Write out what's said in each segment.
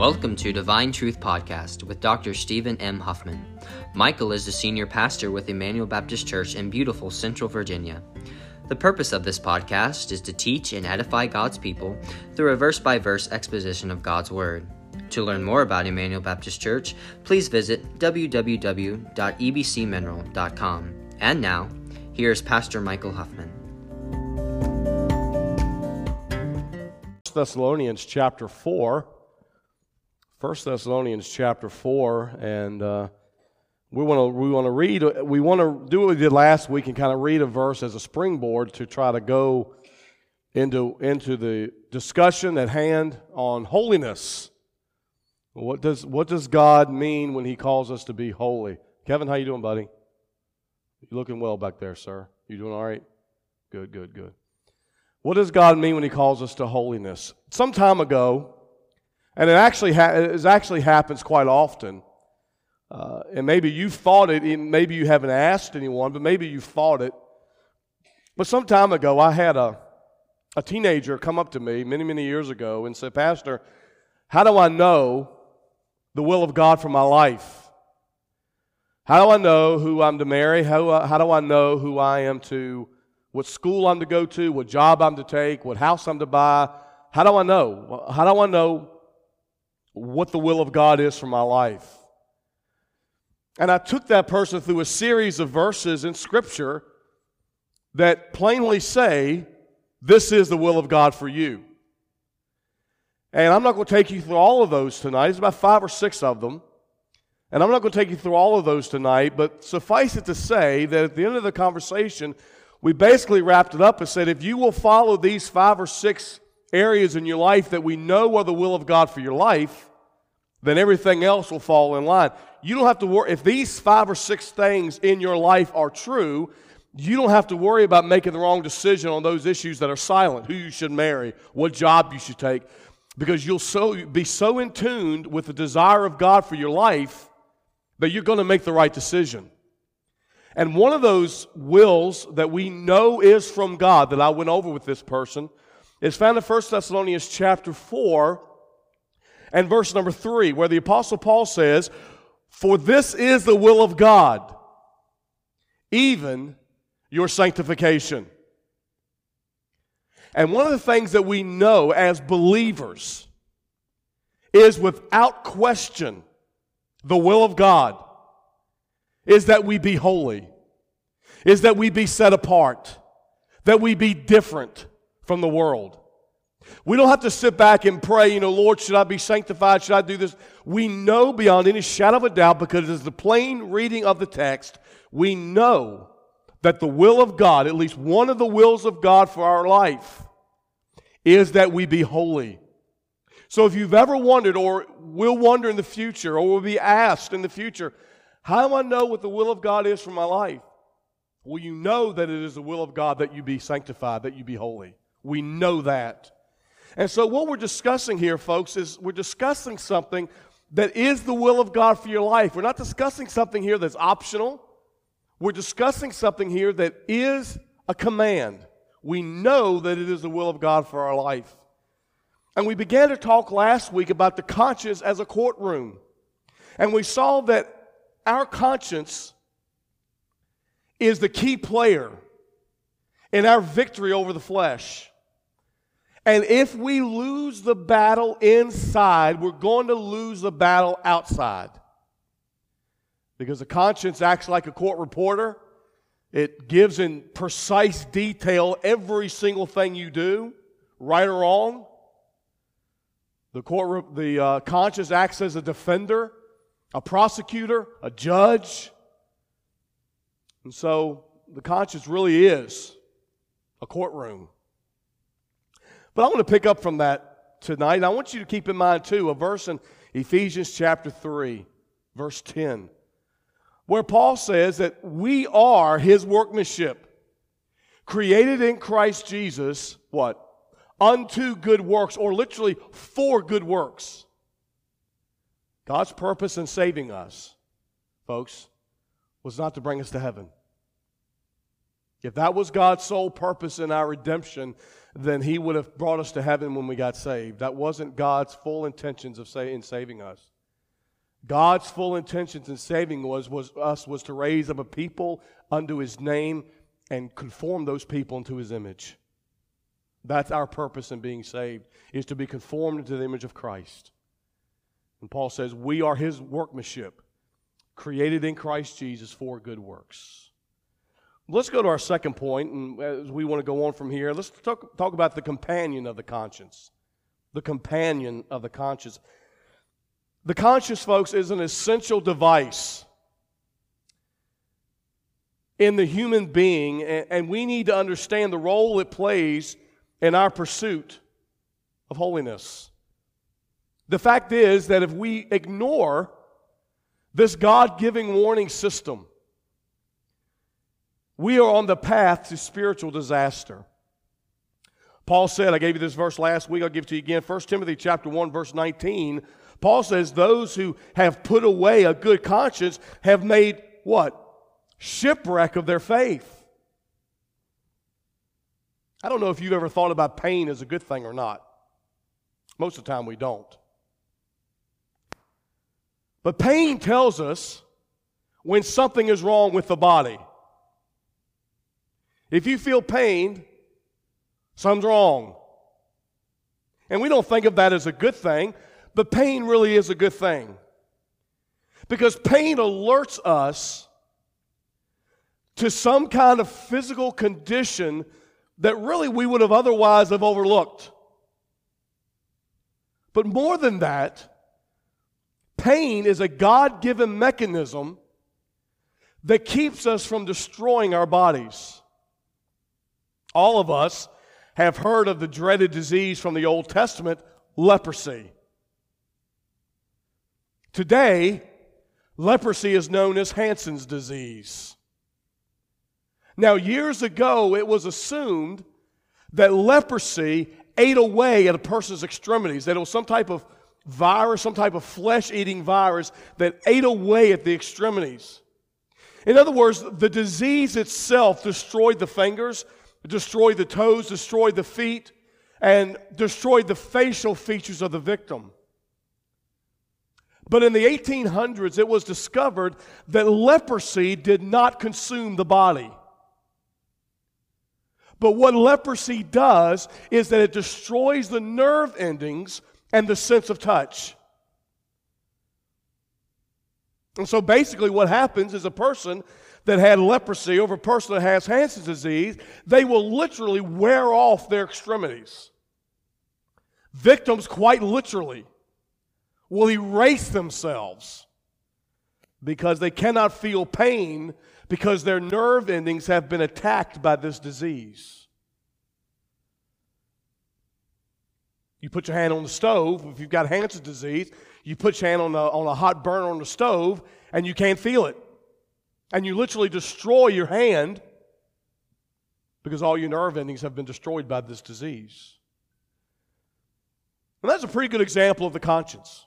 Welcome to Divine Truth Podcast with Dr. Stephen M. Huffman. Michael is the senior pastor with Emmanuel Baptist Church in beautiful Central Virginia. The purpose of this podcast is to teach and edify God's people through a verse by verse exposition of God's Word. To learn more about Emmanuel Baptist Church, please visit www.ebcmineral.com. And now, here's Pastor Michael Huffman. Thessalonians chapter 4. 1 Thessalonians chapter 4. And uh, we want to we want to read we want to do what we did last week and kind of read a verse as a springboard to try to go into into the discussion at hand on holiness. What does what does God mean when He calls us to be holy? Kevin, how you doing, buddy? You looking well back there, sir? You doing all right? Good, good, good. What does God mean when He calls us to holiness? Some time ago, and it actually ha- it actually happens quite often. Uh, and maybe you thought it, maybe you haven't asked anyone, but maybe you thought it. But some time ago, I had a, a teenager come up to me many, many years ago and said, Pastor, how do I know the will of God for my life? How do I know who I'm to marry? How, how do I know who I am to, what school I'm to go to, what job I'm to take, what house I'm to buy? How do I know? How do I know what the will of God is for my life? And I took that person through a series of verses in Scripture that plainly say, This is the will of God for you. And I'm not going to take you through all of those tonight. It's about five or six of them. And I'm not going to take you through all of those tonight, but suffice it to say that at the end of the conversation, we basically wrapped it up and said if you will follow these five or six areas in your life that we know are the will of God for your life, then everything else will fall in line. You don't have to worry. If these five or six things in your life are true, you don't have to worry about making the wrong decision on those issues that are silent who you should marry, what job you should take, because you'll so, be so in tune with the desire of God for your life that you're going to make the right decision. And one of those wills that we know is from God that I went over with this person is found in 1 Thessalonians chapter 4 and verse number 3, where the Apostle Paul says, For this is the will of God, even your sanctification. And one of the things that we know as believers is without question the will of God is that we be holy, is that we be set apart, that we be different from the world. We don't have to sit back and pray, you know, Lord, should I be sanctified? Should I do this? We know beyond any shadow of a doubt, because it's the plain reading of the text, we know that the will of God, at least one of the wills of God for our life, is that we be holy. So if you've ever wondered, or will wonder in the future, or will be asked in the future, how do I know what the will of God is for my life? Well, you know that it is the will of God that you be sanctified, that you be holy. We know that. And so, what we're discussing here, folks, is we're discussing something that is the will of God for your life. We're not discussing something here that's optional. We're discussing something here that is a command. We know that it is the will of God for our life. And we began to talk last week about the conscience as a courtroom. And we saw that our conscience is the key player in our victory over the flesh. And if we lose the battle inside, we're going to lose the battle outside. Because the conscience acts like a court reporter. It gives in precise detail every single thing you do, right or wrong. The, court, the uh, conscience acts as a defender, a prosecutor, a judge. And so the conscience really is a courtroom. But I want to pick up from that tonight. And I want you to keep in mind, too, a verse in Ephesians chapter 3, verse 10, where Paul says that we are his workmanship, created in Christ Jesus, what? Unto good works, or literally for good works. God's purpose in saving us, folks, was not to bring us to heaven. If that was God's sole purpose in our redemption, then he would have brought us to heaven when we got saved. That wasn't God's full intentions of say, in saving us. God's full intentions in saving was, was us was to raise up a people unto his name and conform those people into his image. That's our purpose in being saved, is to be conformed into the image of Christ. And Paul says, We are his workmanship, created in Christ Jesus for good works. Let's go to our second point, and as we want to go on from here, let's talk, talk about the companion of the conscience. The companion of the conscience. The conscience, folks, is an essential device in the human being, and we need to understand the role it plays in our pursuit of holiness. The fact is that if we ignore this God giving warning system, we are on the path to spiritual disaster. Paul said, I gave you this verse last week, I'll give it to you again. 1 Timothy chapter 1, verse 19 Paul says, Those who have put away a good conscience have made what? Shipwreck of their faith. I don't know if you've ever thought about pain as a good thing or not. Most of the time we don't. But pain tells us when something is wrong with the body. If you feel pain, something's wrong. And we don't think of that as a good thing but pain really is a good thing. Because pain alerts us to some kind of physical condition that really we would have otherwise have overlooked. But more than that, pain is a God given mechanism that keeps us from destroying our bodies. All of us have heard of the dreaded disease from the Old Testament, leprosy. Today, leprosy is known as Hansen's disease. Now, years ago, it was assumed that leprosy ate away at a person's extremities, that it was some type of virus, some type of flesh eating virus that ate away at the extremities. In other words, the disease itself destroyed the fingers, destroyed the toes, destroyed the feet, and destroyed the facial features of the victim. But in the 1800s, it was discovered that leprosy did not consume the body. But what leprosy does is that it destroys the nerve endings and the sense of touch. And so basically, what happens is a person that had leprosy over a person that has Hansen's disease, they will literally wear off their extremities. Victims, quite literally, will erase themselves because they cannot feel pain because their nerve endings have been attacked by this disease. You put your hand on the stove, if you've got Hansen's disease, you put your hand on a, on a hot burner on the stove and you can't feel it. And you literally destroy your hand because all your nerve endings have been destroyed by this disease. And that's a pretty good example of the conscience.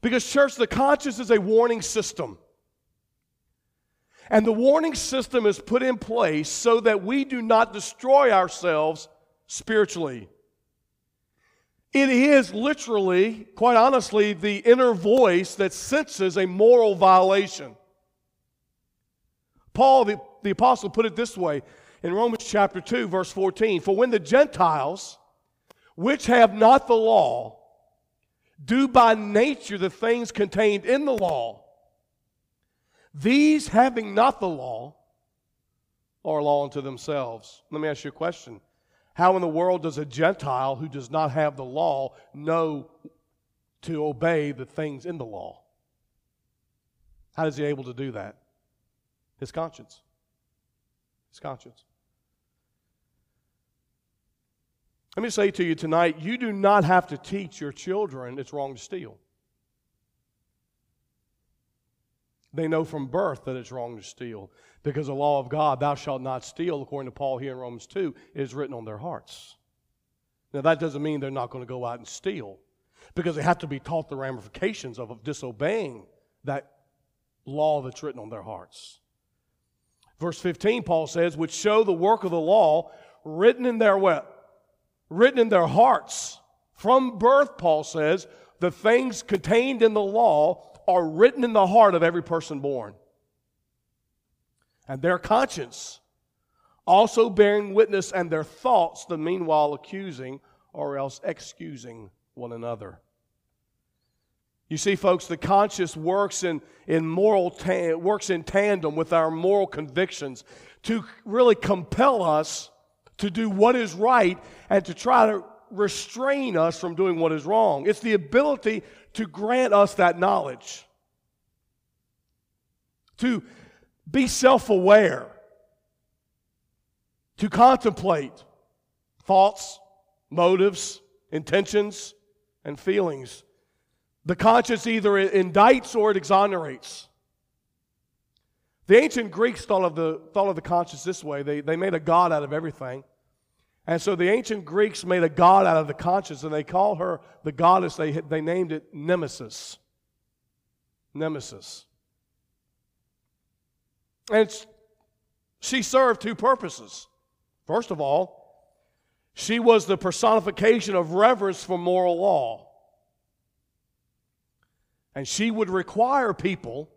Because, church, the conscience is a warning system. And the warning system is put in place so that we do not destroy ourselves spiritually. It is literally, quite honestly, the inner voice that senses a moral violation. Paul, the, the apostle, put it this way in Romans chapter 2, verse 14 For when the Gentiles, which have not the law, do by nature the things contained in the law. These, having not the law, are law unto themselves. Let me ask you a question. How in the world does a Gentile who does not have the law know to obey the things in the law? How is he able to do that? His conscience. His conscience. Let me say to you tonight you do not have to teach your children it's wrong to steal. They know from birth that it's wrong to steal because the law of God, thou shalt not steal, according to Paul here in Romans 2, is written on their hearts. Now, that doesn't mean they're not going to go out and steal because they have to be taught the ramifications of disobeying that law that's written on their hearts. Verse 15, Paul says, which show the work of the law written in their what? Written in their hearts. From birth, Paul says, the things contained in the law are written in the heart of every person born. And their conscience also bearing witness, and their thoughts, the meanwhile accusing or else excusing one another. You see, folks, the conscience works in, in moral ta- works in tandem with our moral convictions to really compel us to do what is right and to try to restrain us from doing what is wrong. It's the ability to grant us that knowledge, to be self aware, to contemplate thoughts, motives, intentions, and feelings. The conscience either indicts or it exonerates. The ancient Greeks thought of the, thought of the conscience this way they, they made a god out of everything. And so the ancient Greeks made a god out of the conscience, and they called her the goddess, they, they named it Nemesis. Nemesis. And she served two purposes. First of all, she was the personification of reverence for moral law. And she would require people,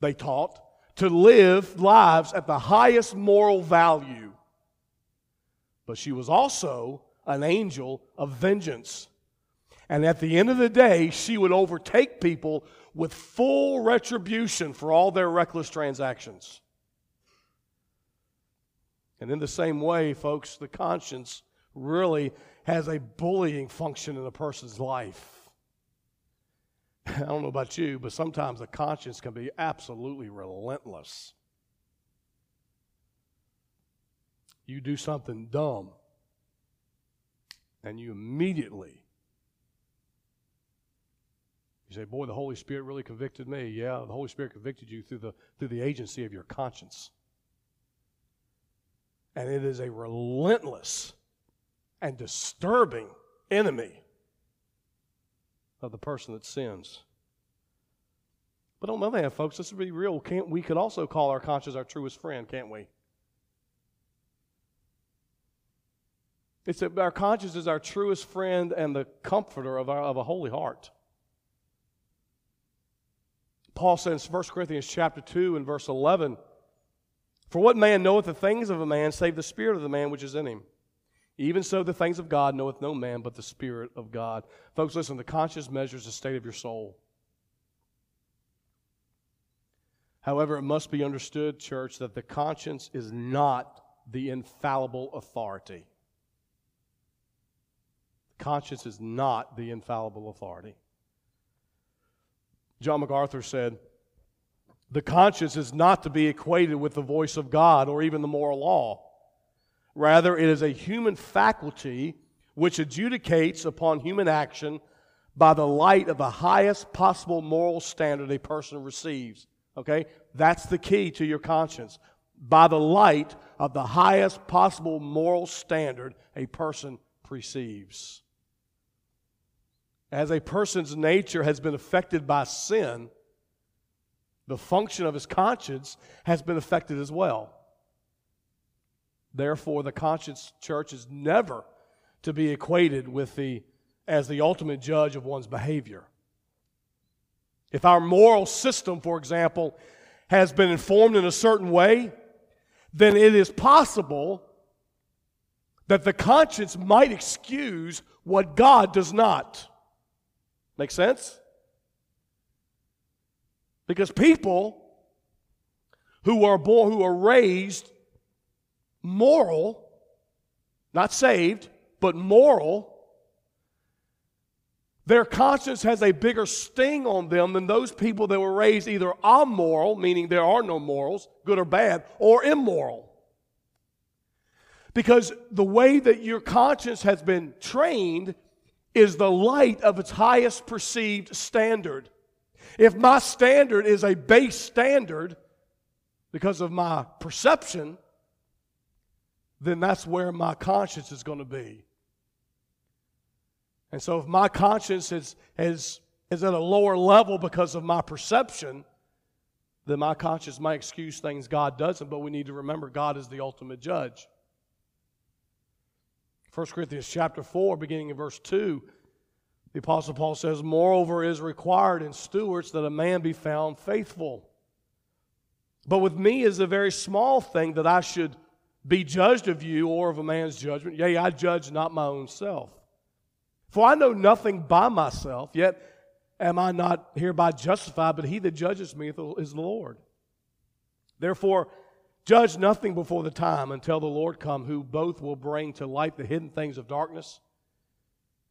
they taught, to live lives at the highest moral value but she was also an angel of vengeance. And at the end of the day, she would overtake people with full retribution for all their reckless transactions. And in the same way, folks, the conscience really has a bullying function in a person's life. I don't know about you, but sometimes the conscience can be absolutely relentless. you do something dumb and you immediately you say boy the holy spirit really convicted me. Yeah the holy spirit convicted you through the through the agency of your conscience. And it is a relentless and disturbing enemy of the person that sins but on the other hand folks let's be real can't we could also call our conscience our truest friend can't we It's that our conscience is our truest friend and the comforter of, our, of a holy heart. Paul says in 1 Corinthians chapter 2 and verse 11, For what man knoweth the things of a man save the spirit of the man which is in him? Even so, the things of God knoweth no man but the Spirit of God. Folks, listen, the conscience measures the state of your soul. However, it must be understood, church, that the conscience is not the infallible authority. Conscience is not the infallible authority. John MacArthur said, The conscience is not to be equated with the voice of God or even the moral law. Rather, it is a human faculty which adjudicates upon human action by the light of the highest possible moral standard a person receives. Okay? That's the key to your conscience. By the light of the highest possible moral standard a person perceives as a person's nature has been affected by sin, the function of his conscience has been affected as well. Therefore, the conscience church is never to be equated with the as the ultimate judge of one's behavior. If our moral system, for example, has been informed in a certain way, then it is possible that the conscience might excuse what God does not. Make sense? Because people who are born, who are raised moral, not saved, but moral, their conscience has a bigger sting on them than those people that were raised either amoral, meaning there are no morals, good or bad, or immoral. Because the way that your conscience has been trained is the light of its highest perceived standard. If my standard is a base standard because of my perception, then that's where my conscience is going to be. And so if my conscience is, is, is at a lower level because of my perception, then my conscience might excuse things God doesn't, but we need to remember God is the ultimate judge. 1 Corinthians chapter 4, beginning in verse 2, the Apostle Paul says, Moreover, is required in stewards that a man be found faithful. But with me is a very small thing that I should be judged of you or of a man's judgment. Yea, I judge not my own self. For I know nothing by myself, yet am I not hereby justified, but he that judges me is the Lord. Therefore, judge nothing before the time until the Lord come, who both will bring to light the hidden things of darkness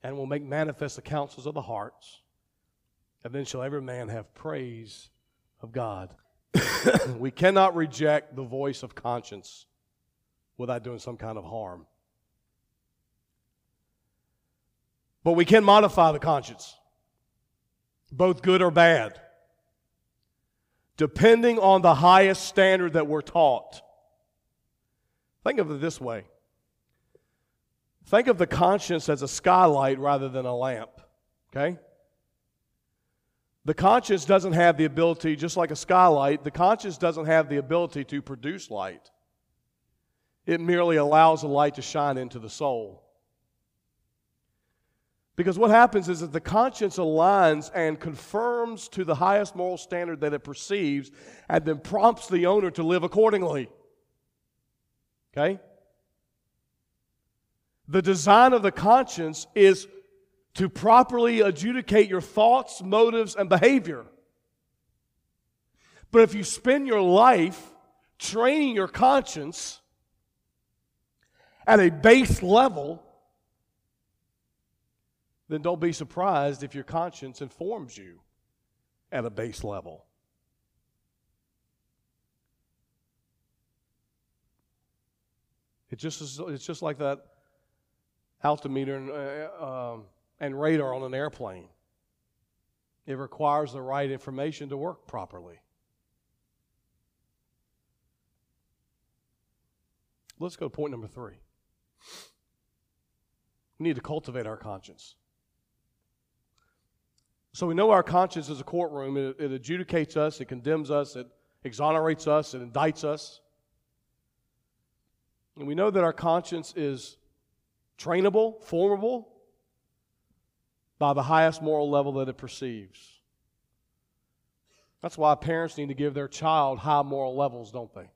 and will make manifest the counsels of the hearts. And then shall every man have praise of God. we cannot reject the voice of conscience without doing some kind of harm. But we can modify the conscience, both good or bad, depending on the highest standard that we're taught. Think of it this way think of the conscience as a skylight rather than a lamp, okay? The conscience doesn't have the ability, just like a skylight, the conscience doesn't have the ability to produce light. It merely allows the light to shine into the soul. Because what happens is that the conscience aligns and confirms to the highest moral standard that it perceives and then prompts the owner to live accordingly. Okay? The design of the conscience is to properly adjudicate your thoughts, motives, and behavior. But if you spend your life training your conscience at a base level, then don't be surprised if your conscience informs you at a base level. It just is, it's just like that altimeter and, uh, um, and radar on an airplane. It requires the right information to work properly. Let's go to point number three. We need to cultivate our conscience. So we know our conscience is a courtroom. It, it adjudicates us, it condemns us, it exonerates us, it indicts us. And we know that our conscience is trainable, formable by the highest moral level that it perceives. That's why parents need to give their child high moral levels, don't they?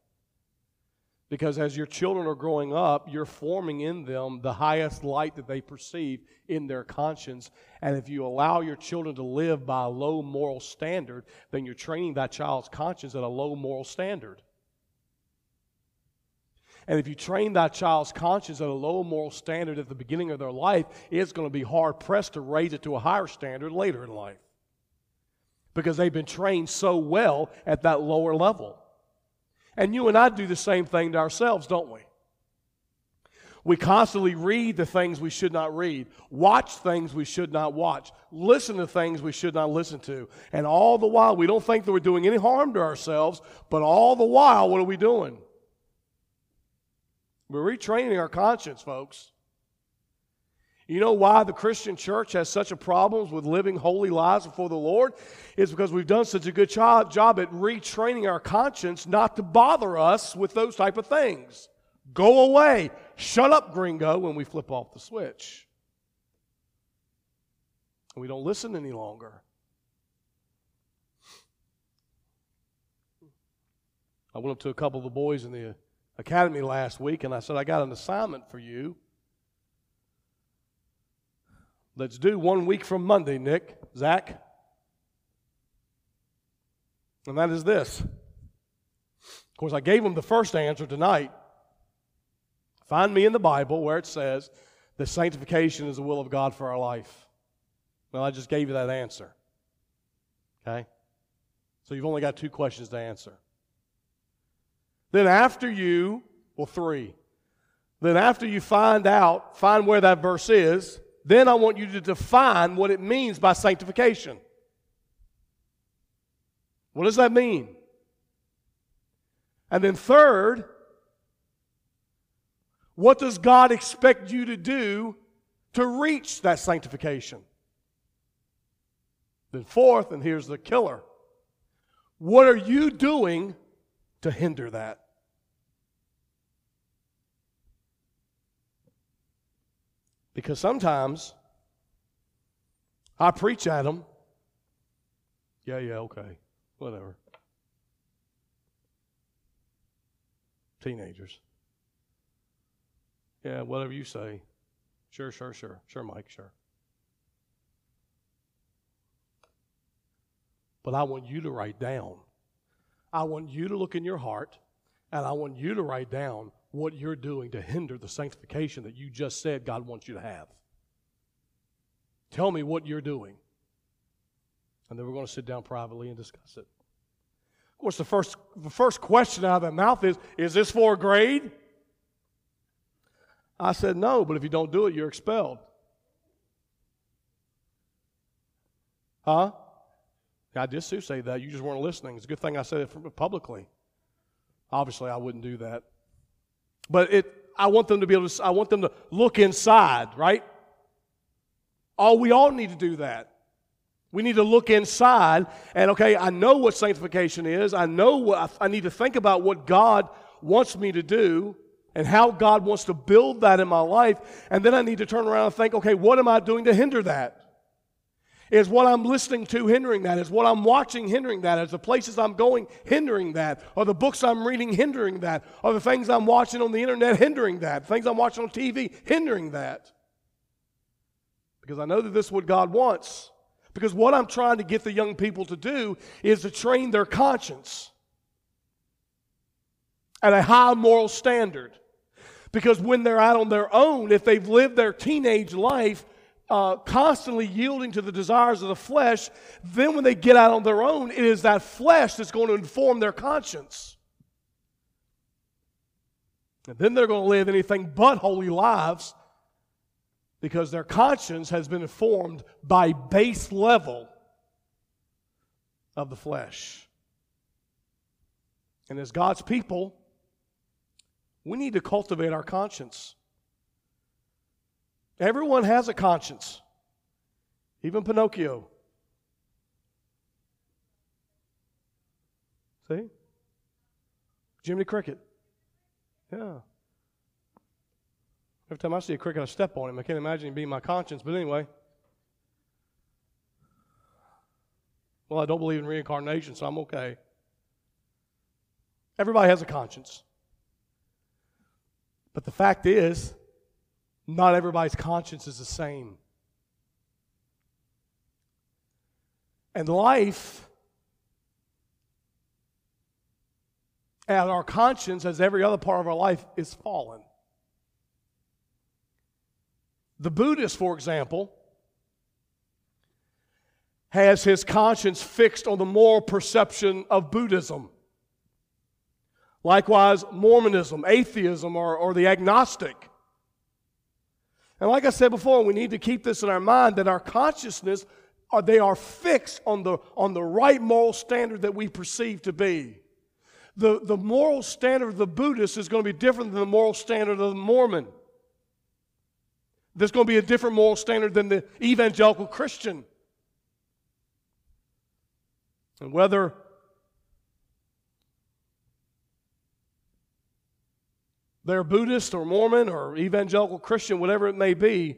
Because as your children are growing up, you're forming in them the highest light that they perceive in their conscience. And if you allow your children to live by a low moral standard, then you're training that child's conscience at a low moral standard. And if you train that child's conscience at a low moral standard at the beginning of their life, it's going to be hard pressed to raise it to a higher standard later in life because they've been trained so well at that lower level. And you and I do the same thing to ourselves, don't we? We constantly read the things we should not read, watch things we should not watch, listen to things we should not listen to. And all the while, we don't think that we're doing any harm to ourselves, but all the while, what are we doing? We're retraining our conscience, folks. You know why the Christian church has such a problem with living holy lives before the Lord? It's because we've done such a good job, job at retraining our conscience not to bother us with those type of things. Go away. Shut up, gringo, when we flip off the switch. And we don't listen any longer. I went up to a couple of the boys in the academy last week and I said, I got an assignment for you. Let's do one week from Monday, Nick, Zach. And that is this. Of course, I gave him the first answer tonight. Find me in the Bible where it says that sanctification is the will of God for our life. Well, I just gave you that answer. Okay? So you've only got two questions to answer. Then after you, well, three. Then after you find out, find where that verse is, then I want you to define what it means by sanctification. What does that mean? And then, third, what does God expect you to do to reach that sanctification? Then, fourth, and here's the killer what are you doing to hinder that? Because sometimes I preach at them. Yeah, yeah, okay, whatever. Teenagers. Yeah, whatever you say. Sure, sure, sure. Sure, Mike, sure. But I want you to write down. I want you to look in your heart, and I want you to write down what you're doing to hinder the sanctification that you just said God wants you to have. Tell me what you're doing. And then we're going to sit down privately and discuss it. Of course, the first, the first question out of that mouth is Is this for a grade? I said, No, but if you don't do it, you're expelled. Huh? I did say that. You just weren't listening. It's a good thing I said it publicly. Obviously, I wouldn't do that. But it, I want them to be able to, I want them to look inside, right? All we all need to do that. We need to look inside and, okay, I know what sanctification is. I know what, I need to think about what God wants me to do and how God wants to build that in my life. And then I need to turn around and think, okay, what am I doing to hinder that? Is what I'm listening to hindering that? Is what I'm watching hindering that? Is the places I'm going hindering that? Are the books I'm reading hindering that? Are the things I'm watching on the internet hindering that? Things I'm watching on TV hindering that? Because I know that this is what God wants. Because what I'm trying to get the young people to do is to train their conscience at a high moral standard. Because when they're out on their own, if they've lived their teenage life uh, constantly yielding to the desires of the flesh, then when they get out on their own, it is that flesh that's going to inform their conscience. And then they're going to live anything but holy lives because their conscience has been informed by base level of the flesh. And as God's people, we need to cultivate our conscience. Everyone has a conscience, even Pinocchio. See? Jiminy Cricket. Yeah. Every time I see a cricket, I step on him. I can't imagine him being my conscience, but anyway. Well, I don't believe in reincarnation, so I'm okay. Everybody has a conscience. But the fact is, not everybody's conscience is the same. And life, and our conscience, as every other part of our life, is fallen. The Buddhist, for example, has his conscience fixed on the moral perception of Buddhism. Likewise, Mormonism, atheism, or, or the agnostic and like I said before, we need to keep this in our mind that our consciousness are, they are fixed on the, on the right moral standard that we perceive to be. The, the moral standard of the Buddhist is going to be different than the moral standard of the Mormon. There's going to be a different moral standard than the evangelical Christian. And whether they're Buddhist or Mormon or evangelical Christian, whatever it may be,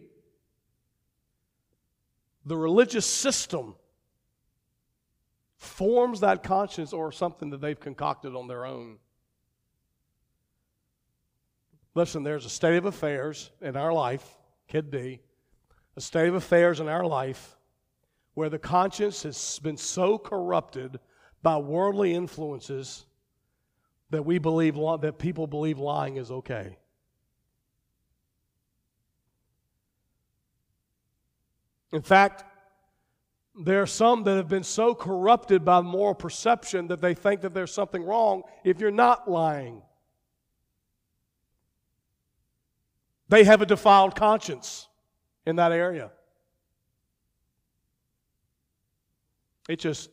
the religious system forms that conscience or something that they've concocted on their own. Listen, there's a state of affairs in our life, could be, a state of affairs in our life where the conscience has been so corrupted by worldly influences that we believe that people believe lying is okay. In fact, there are some that have been so corrupted by moral perception that they think that there's something wrong if you're not lying. They have a defiled conscience in that area. It just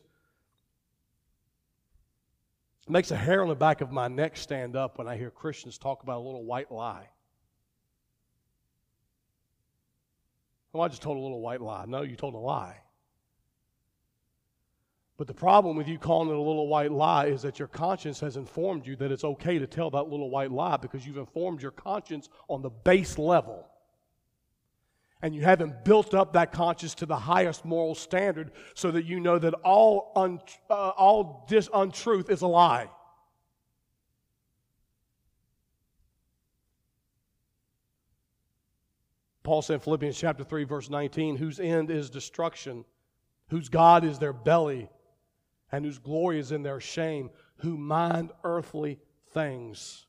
it makes a hair on the back of my neck stand up when I hear Christians talk about a little white lie. Well, I just told a little white lie. No, you told a lie. But the problem with you calling it a little white lie is that your conscience has informed you that it's okay to tell that little white lie because you've informed your conscience on the base level. And you haven't built up that conscience to the highest moral standard so that you know that all, un, uh, all dis- untruth is a lie. Paul said in Philippians chapter 3, verse 19, whose end is destruction, whose God is their belly, and whose glory is in their shame, who mind earthly things.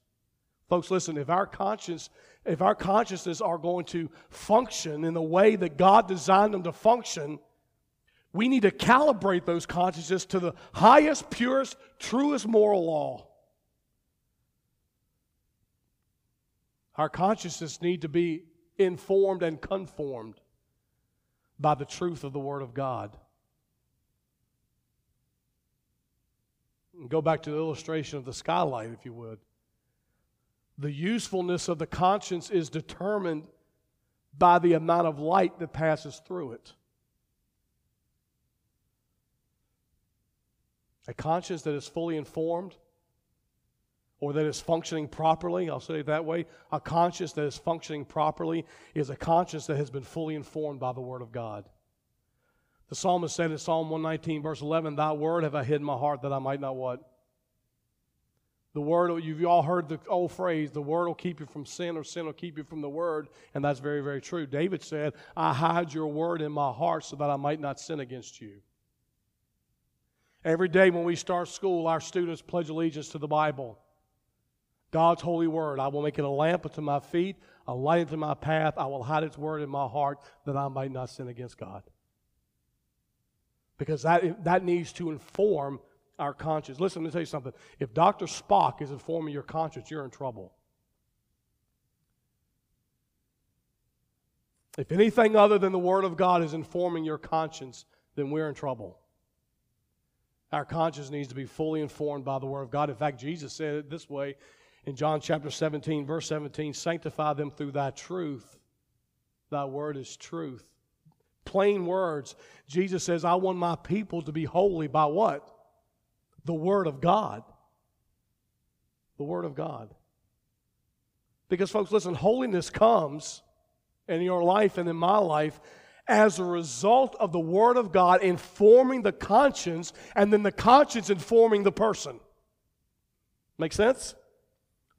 Folks, listen, if our conscience if our consciousness are going to function in the way that God designed them to function, we need to calibrate those consciences to the highest, purest, truest moral law. Our consciousness need to be informed and conformed by the truth of the Word of God. Go back to the illustration of the skylight, if you would. The usefulness of the conscience is determined by the amount of light that passes through it. A conscience that is fully informed or that is functioning properly, I'll say it that way, a conscience that is functioning properly is a conscience that has been fully informed by the Word of God. The psalmist said in Psalm 119, verse 11, Thy word have I hid in my heart that I might not what? The word, you've all heard the old phrase, the word will keep you from sin or sin will keep you from the word. And that's very, very true. David said, I hide your word in my heart so that I might not sin against you. Every day when we start school, our students pledge allegiance to the Bible. God's holy word. I will make it a lamp unto my feet, a light unto my path. I will hide its word in my heart that I might not sin against God. Because that, that needs to inform our conscience. Listen, let me tell you something. If Dr. Spock is informing your conscience, you're in trouble. If anything other than the Word of God is informing your conscience, then we're in trouble. Our conscience needs to be fully informed by the Word of God. In fact, Jesus said it this way in John chapter 17, verse 17 Sanctify them through thy truth. Thy word is truth. Plain words. Jesus says, I want my people to be holy by what? The Word of God. The Word of God. Because, folks, listen, holiness comes in your life and in my life as a result of the Word of God informing the conscience and then the conscience informing the person. Make sense?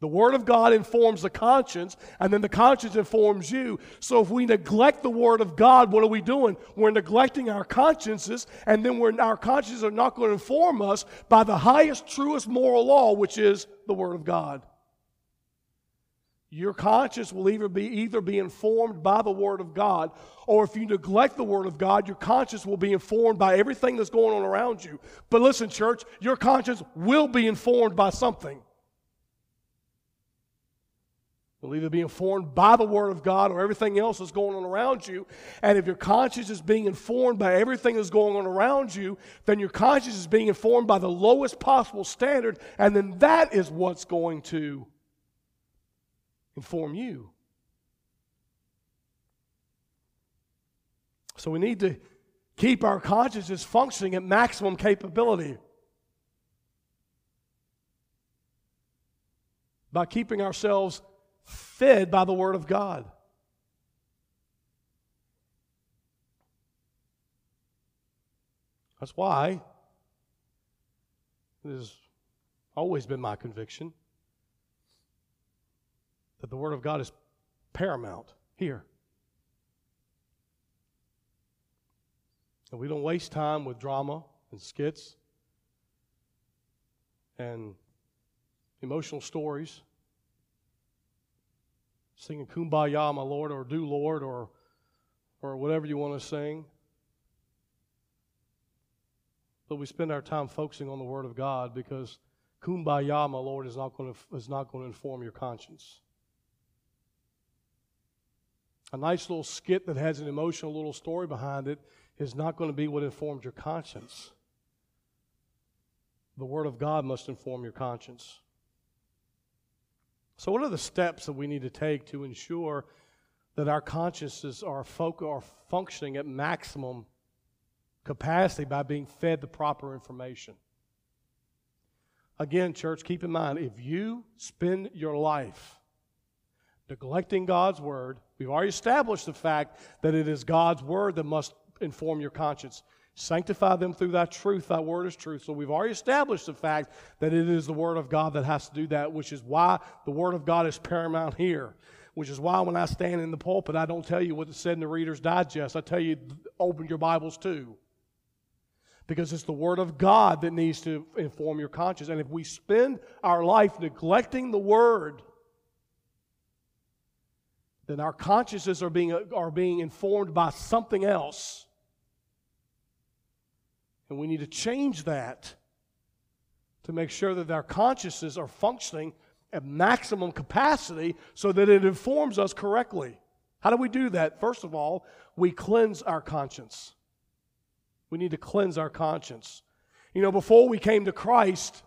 The Word of God informs the conscience, and then the conscience informs you. So if we neglect the Word of God, what are we doing? We're neglecting our consciences, and then we're, our consciences are not going to inform us by the highest, truest moral law, which is the Word of God. Your conscience will either be, either be informed by the Word of God, or if you neglect the Word of God, your conscience will be informed by everything that's going on around you. But listen, church, your conscience will be informed by something. You'll either be informed by the Word of God or everything else that's going on around you. And if your conscience is being informed by everything that's going on around you, then your conscience is being informed by the lowest possible standard, and then that is what's going to inform you. So we need to keep our consciences functioning at maximum capability. By keeping ourselves fed by the Word of God. That's why it has always been my conviction that the Word of God is paramount here. And we don't waste time with drama and skits and emotional stories singing Kumbaya, my Lord, or Do Lord, or, or whatever you want to sing. But we spend our time focusing on the Word of God because Kumbaya, my Lord, is not going to, is not going to inform your conscience. A nice little skit that has an emotional little story behind it is not going to be what informs your conscience. The Word of God must inform your conscience. So, what are the steps that we need to take to ensure that our consciences are, folk- are functioning at maximum capacity by being fed the proper information? Again, church, keep in mind if you spend your life neglecting God's word We've already established the fact that it is God's word that must inform your conscience. Sanctify them through thy truth. Thy word is truth. So we've already established the fact that it is the word of God that has to do that, which is why the word of God is paramount here. Which is why when I stand in the pulpit, I don't tell you what it said in the Reader's Digest. I tell you, open your Bibles too. Because it's the Word of God that needs to inform your conscience. And if we spend our life neglecting the Word, then our consciences are being, are being informed by something else. And we need to change that to make sure that our consciences are functioning at maximum capacity so that it informs us correctly. How do we do that? First of all, we cleanse our conscience. We need to cleanse our conscience. You know, before we came to Christ,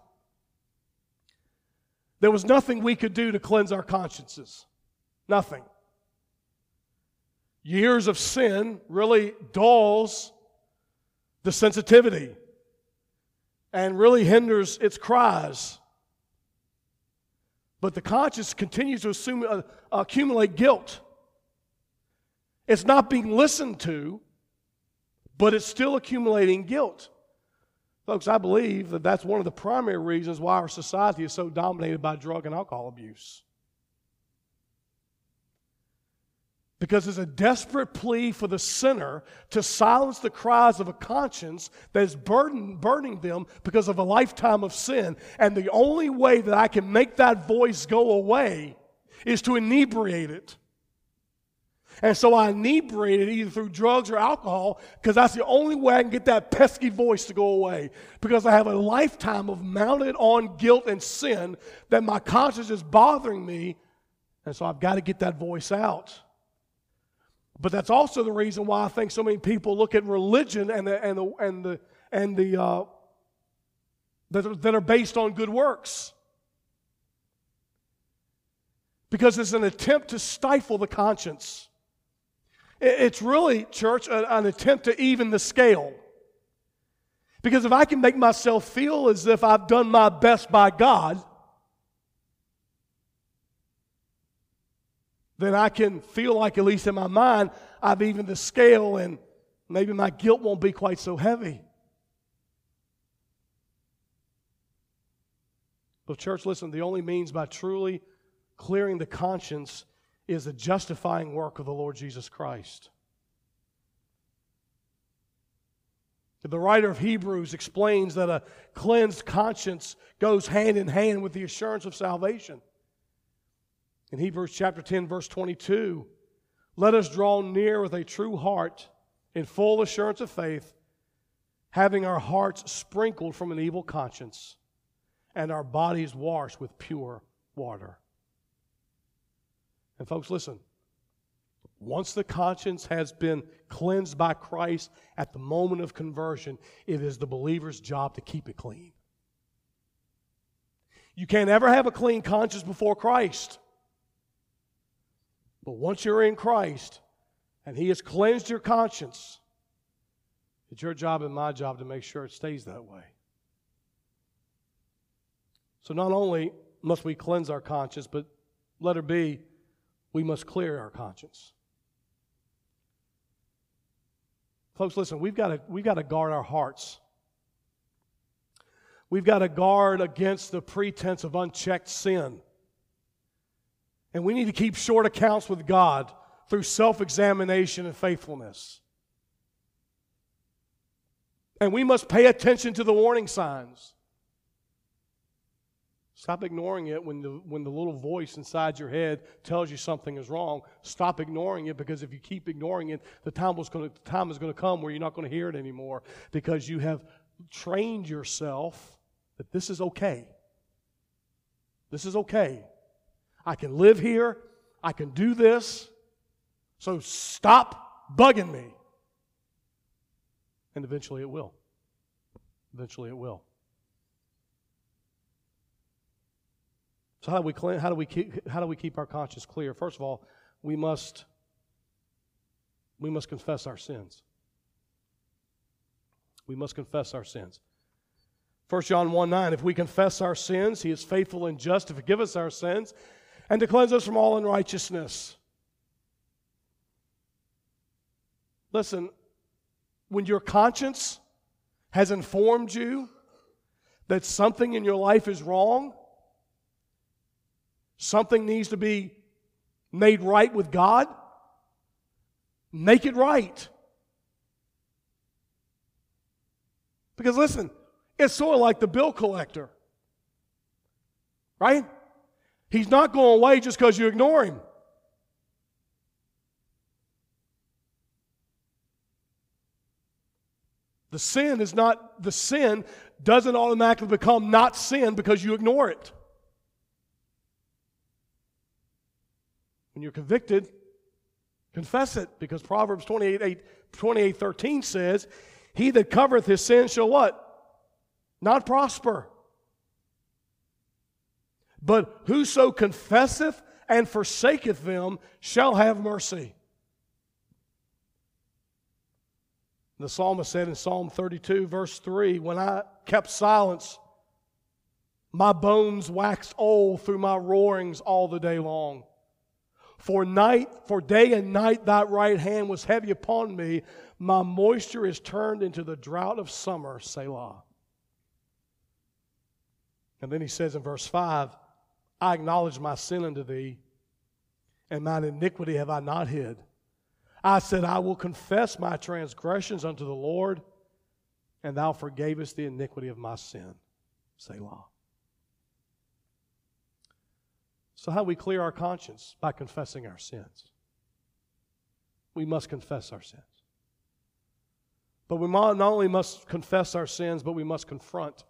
there was nothing we could do to cleanse our consciences. Nothing. Years of sin really dulls the sensitivity and really hinders its cries. But the conscience continues to assume, uh, accumulate guilt. It's not being listened to, but it's still accumulating guilt. Folks, I believe that that's one of the primary reasons why our society is so dominated by drug and alcohol abuse. Because it's a desperate plea for the sinner to silence the cries of a conscience that is burden, burdening them because of a lifetime of sin. And the only way that I can make that voice go away is to inebriate it. And so I inebriate it either through drugs or alcohol because that's the only way I can get that pesky voice to go away. Because I have a lifetime of mounted on guilt and sin that my conscience is bothering me. And so I've got to get that voice out. But that's also the reason why I think so many people look at religion and the, and the, and the, and the uh, that, are, that are based on good works. Because it's an attempt to stifle the conscience. It's really, church, an attempt to even the scale. Because if I can make myself feel as if I've done my best by God, then I can feel like, at least in my mind, I've evened the scale and maybe my guilt won't be quite so heavy. But, church, listen, the only means by truly clearing the conscience is the justifying work of the Lord Jesus Christ. The writer of Hebrews explains that a cleansed conscience goes hand in hand with the assurance of salvation. In Hebrews chapter 10, verse 22, let us draw near with a true heart in full assurance of faith, having our hearts sprinkled from an evil conscience and our bodies washed with pure water. And, folks, listen. Once the conscience has been cleansed by Christ at the moment of conversion, it is the believer's job to keep it clean. You can't ever have a clean conscience before Christ. But once you're in Christ and He has cleansed your conscience, it's your job and my job to make sure it stays that way. So not only must we cleanse our conscience, but letter B, we must clear our conscience. Folks, listen, we've got to, we've got to guard our hearts. We've got to guard against the pretense of unchecked sin. And we need to keep short accounts with God through self examination and faithfulness. And we must pay attention to the warning signs. Stop ignoring it when the, when the little voice inside your head tells you something is wrong. Stop ignoring it because if you keep ignoring it, the time, was gonna, the time is going to come where you're not going to hear it anymore because you have trained yourself that this is okay. This is okay. I can live here. I can do this. So stop bugging me. And eventually it will. Eventually it will. So how do we clean, how do we keep how do we keep our conscience clear? First of all, we must we must confess our sins. We must confess our sins. 1 John 1 9, if we confess our sins, he is faithful and just to forgive us our sins and to cleanse us from all unrighteousness. Listen, when your conscience has informed you that something in your life is wrong, something needs to be made right with God, make it right. Because listen, it's sort of like the bill collector, right? He's not going away just because you ignore him. The sin is not, the sin doesn't automatically become not sin because you ignore it. When you're convicted, confess it because Proverbs 28, 8, 28 13 says, He that covereth his sin shall what? Not prosper. But whoso confesseth and forsaketh them shall have mercy. The psalmist said in Psalm 32, verse 3 When I kept silence, my bones waxed old through my roarings all the day long. For night, for day and night, thy right hand was heavy upon me. My moisture is turned into the drought of summer, Selah. And then he says in verse 5 I acknowledge my sin unto thee, and mine iniquity have I not hid. I said, I will confess my transgressions unto the Lord, and thou forgavest the iniquity of my sin. Selah. So, how do we clear our conscience? By confessing our sins. We must confess our sins. But we not only must confess our sins, but we must confront.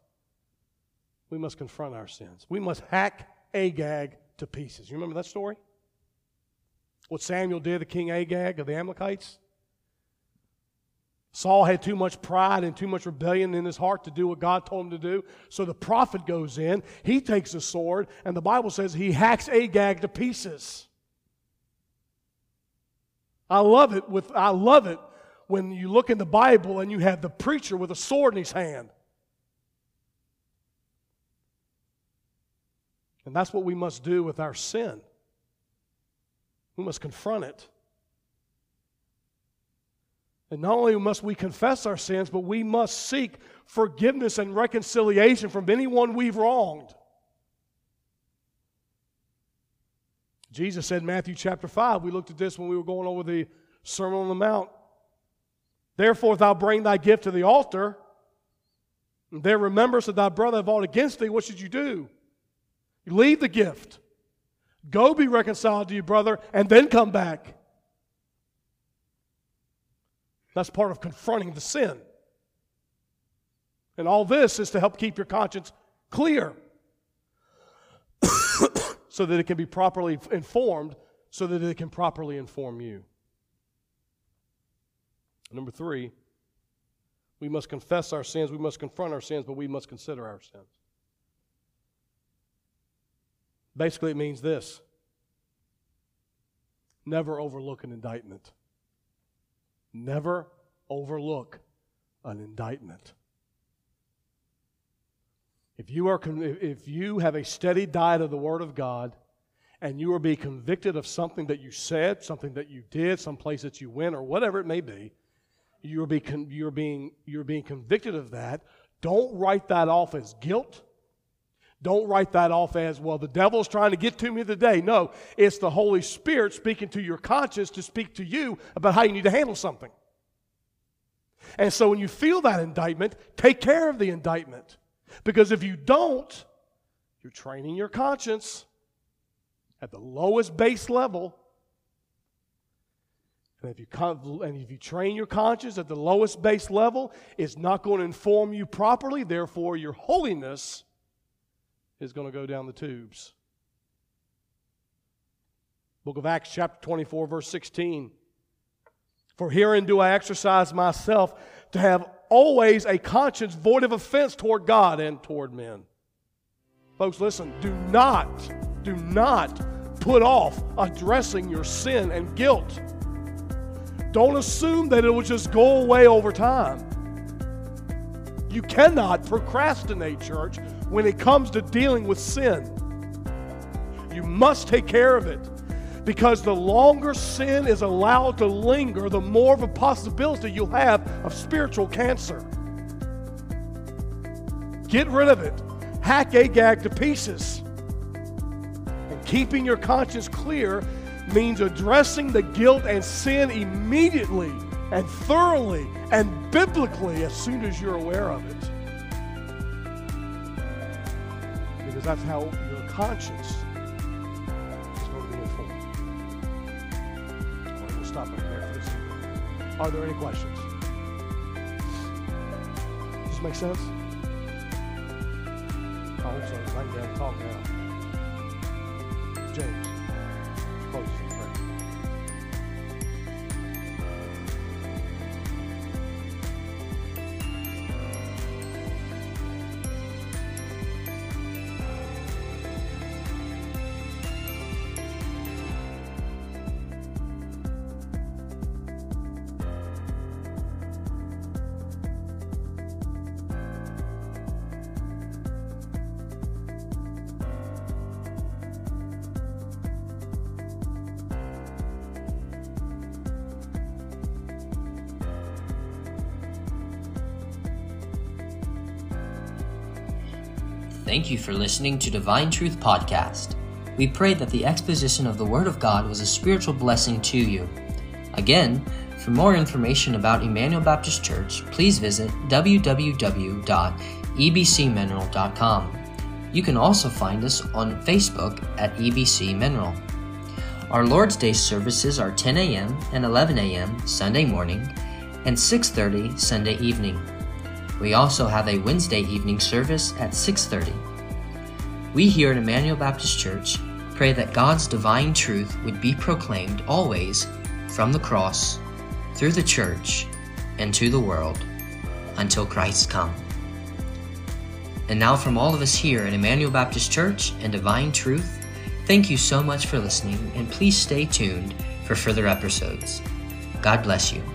We must confront our sins. We must hack Agag to pieces. You remember that story? What Samuel did to King Agag of the Amalekites? Saul had too much pride and too much rebellion in his heart to do what God told him to do. So the prophet goes in, he takes a sword, and the Bible says he hacks Agag to pieces. I love it with I love it when you look in the Bible and you have the preacher with a sword in his hand. And that's what we must do with our sin. We must confront it. And not only must we confess our sins, but we must seek forgiveness and reconciliation from anyone we've wronged. Jesus said in Matthew chapter 5, we looked at this when we were going over the Sermon on the Mount. Therefore, if thou bring thy gift to the altar, and there rememberest that thy brother have aught against thee, what should you do? Leave the gift. Go be reconciled to your brother and then come back. That's part of confronting the sin. And all this is to help keep your conscience clear so that it can be properly informed, so that it can properly inform you. Number three, we must confess our sins, we must confront our sins, but we must consider our sins. Basically, it means this never overlook an indictment. Never overlook an indictment. If you, are, if you have a steady diet of the Word of God and you are being convicted of something that you said, something that you did, some place that you went, or whatever it may be, you're being, you're, being, you're being convicted of that. Don't write that off as guilt. Don't write that off as, well, the devil's trying to get to me today. No, it's the Holy Spirit speaking to your conscience to speak to you about how you need to handle something. And so when you feel that indictment, take care of the indictment. Because if you don't, you're training your conscience at the lowest base level. And if, you, and if you train your conscience at the lowest base level, it's not going to inform you properly. Therefore, your holiness is going to go down the tubes. Book of Acts, chapter 24, verse 16. For herein do I exercise myself to have always a conscience void of offense toward God and toward men. Folks, listen, do not, do not put off addressing your sin and guilt. Don't assume that it will just go away over time. You cannot procrastinate, church, when it comes to dealing with sin. You must take care of it. Because the longer sin is allowed to linger, the more of a possibility you'll have of spiritual cancer. Get rid of it. Hack Agag to pieces. And keeping your conscience clear means addressing the guilt and sin immediately and thoroughly and biblically as soon as you're aware of it. Because that's how your conscience is going to be informed. All right, we'll stop right there for this. Are there any questions? Does this make sense? I hope so. Write down, talk now. James, Thank you for listening to Divine Truth Podcast. We pray that the exposition of the Word of God was a spiritual blessing to you. Again, for more information about Emmanuel Baptist Church, please visit www.ebcmineral.com. You can also find us on Facebook at EBC Mineral. Our Lord's Day services are 10 a.m. and 11 a.m. Sunday morning and 6:30 Sunday evening. We also have a Wednesday evening service at 6:30. We here at Emmanuel Baptist Church pray that God's divine truth would be proclaimed always from the cross, through the church, and to the world until Christ come. And now from all of us here at Emmanuel Baptist Church and Divine Truth, thank you so much for listening and please stay tuned for further episodes. God bless you.